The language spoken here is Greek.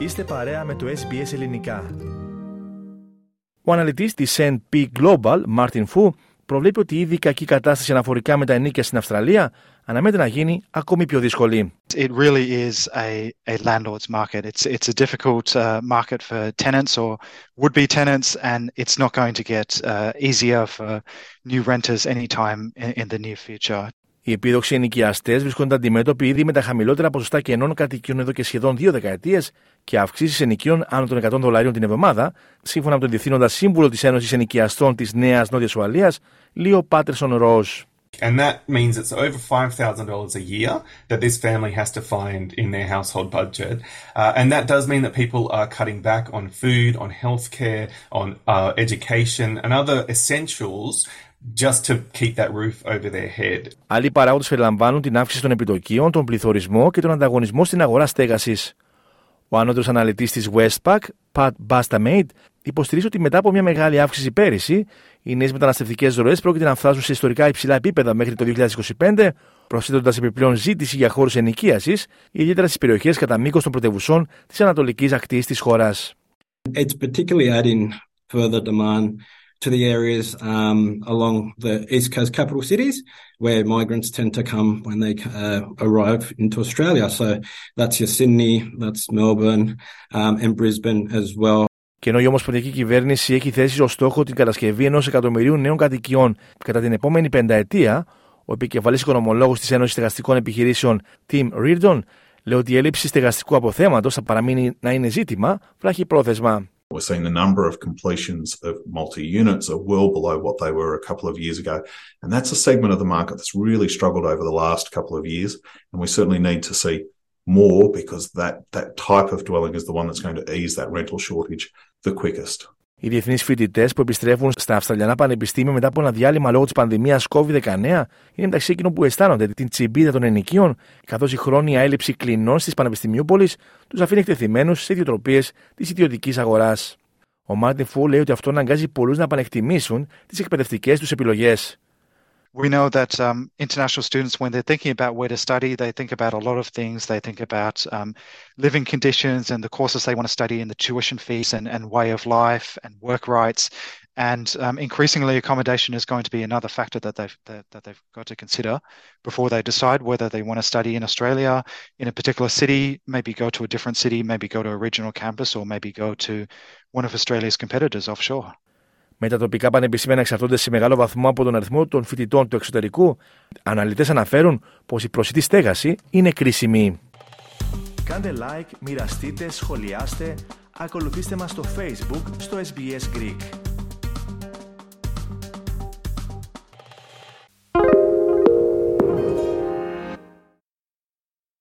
Είστε παρέα με το SBS Ελληνικά. Ο αναλυτής της NP Global, Martin Fu, προβλέπει ότι ήδη η κακή κατάσταση αναφορικά με τα ενίκια στην Αυστραλία αναμένεται να γίνει ακόμη πιο δύσκολη. It really is a, a landlord's market. It's, it's a difficult uh, market for tenants or would-be tenants and it's not going to get uh, easier for new renters anytime in, in the near future. Οι επίδοξοι ενοικιαστές βρίσκονται αντιμέτωποι ήδη με τα χαμηλότερα ποσοστά κενών κατοικιών εδώ και σχεδόν δύο δεκαετίες και αυξήσεις ενοικίων άνω των 100 δολαρίων την εβδομάδα, σύμφωνα με τον διευθύνοντα σύμβουλο της Ένωσης Ενοικιαστών της Νέας Νότιας Ουαλίας, Λίο Πάτερσον Ροζ. And that means it's over $5,000 a year that this family has to find in their household budget. Uh, and that does mean that people are cutting back on food, on healthcare, on uh, education, and other essentials just to keep that roof over their head. Άλλοι παράγοντε περιλαμβάνουν την αύξηση των επιτοκίων, τον πληθωρισμό και τον ανταγωνισμό στην αγορά στέγαση. Ο ανώτερο αναλυτή τη Westpac, Pat Bastamate, υποστηρίζει ότι μετά από μια μεγάλη αύξηση πέρυσι, οι νέες μεταναστευτικές ροές πρόκειται να φτάσουν σε ιστορικά υψηλά επίπεδα μέχρι το 2025, προσθέτοντας επιπλέον ζήτηση για χώρους ενοικίασης, ιδιαίτερα στις περιοχές κατά μήκος των πρωτευουσών της ανατολικής ακτής της χώρας. It's particularly adding further demand to the areas um, along the east coast capital cities where migrants tend to come when they uh, arrive into Australia. So that's your Sydney, that's Melbourne, um, and Brisbane as well. Και ενώ η Ομοσπονδιακή Κυβέρνηση έχει θέσει ως στόχο την κατασκευή ενός εκατομμυρίου νέων κατοικιών κατά την επόμενη πενταετία, ο επικεφαλής οικονομολόγος της Ένωσης Στεγαστικών Επιχειρήσεων, Tim Reardon, λέει ότι η έλλειψη στεγαστικού αποθέματος θα παραμείνει να είναι ζήτημα βράχει πρόθεσμα. We're seeing the number of completions of multi units are well below what they were a couple of years ago. And that's a segment of the market that's really struggled over the last couple of years. And we certainly need to see more because that, that type of dwelling is the one that's going to ease that rental shortage the quickest. Οι διεθνείς φοιτητές που επιστρέφουν στα Αυστραλιανά πανεπιστήμια μετά από ένα διάλειμμα λόγω της πανδημίας COVID-19 είναι μεταξύ εκείνων που αισθάνονται την τσιμπίδα των ενοικίων, καθώς η χρόνια έλλειψη κλινών στις Πανεπιστημιούπολη τους αφήνει εκτεθειμένους σε ιδιοτροπίες της ιδιωτικής αγοράς. Ο Μάρτιν Φου λέει ότι αυτό αναγκάζει πολλούς να επανεκτιμήσουν τις εκπαιδευτικές τους επιλογές. We know that um, international students, when they're thinking about where to study, they think about a lot of things. They think about um, living conditions and the courses they want to study and the tuition fees and, and way of life and work rights. And um, increasingly, accommodation is going to be another factor that they've that, that they've got to consider before they decide whether they want to study in Australia in a particular city, maybe go to a different city, maybe go to a regional campus, or maybe go to one of Australia's competitors offshore. Με τα τοπικά πανεπιστήμια να εξαρτώνται σε μεγάλο βαθμό από τον αριθμό των φοιτητών του εξωτερικού, αναλυτές αναφέρουν πως η προσιτή στέγαση είναι κρίσιμη. Κάντε like, μοιραστείτε, σχολιάστε, ακολουθήστε μας στο Facebook στο SBS Greek.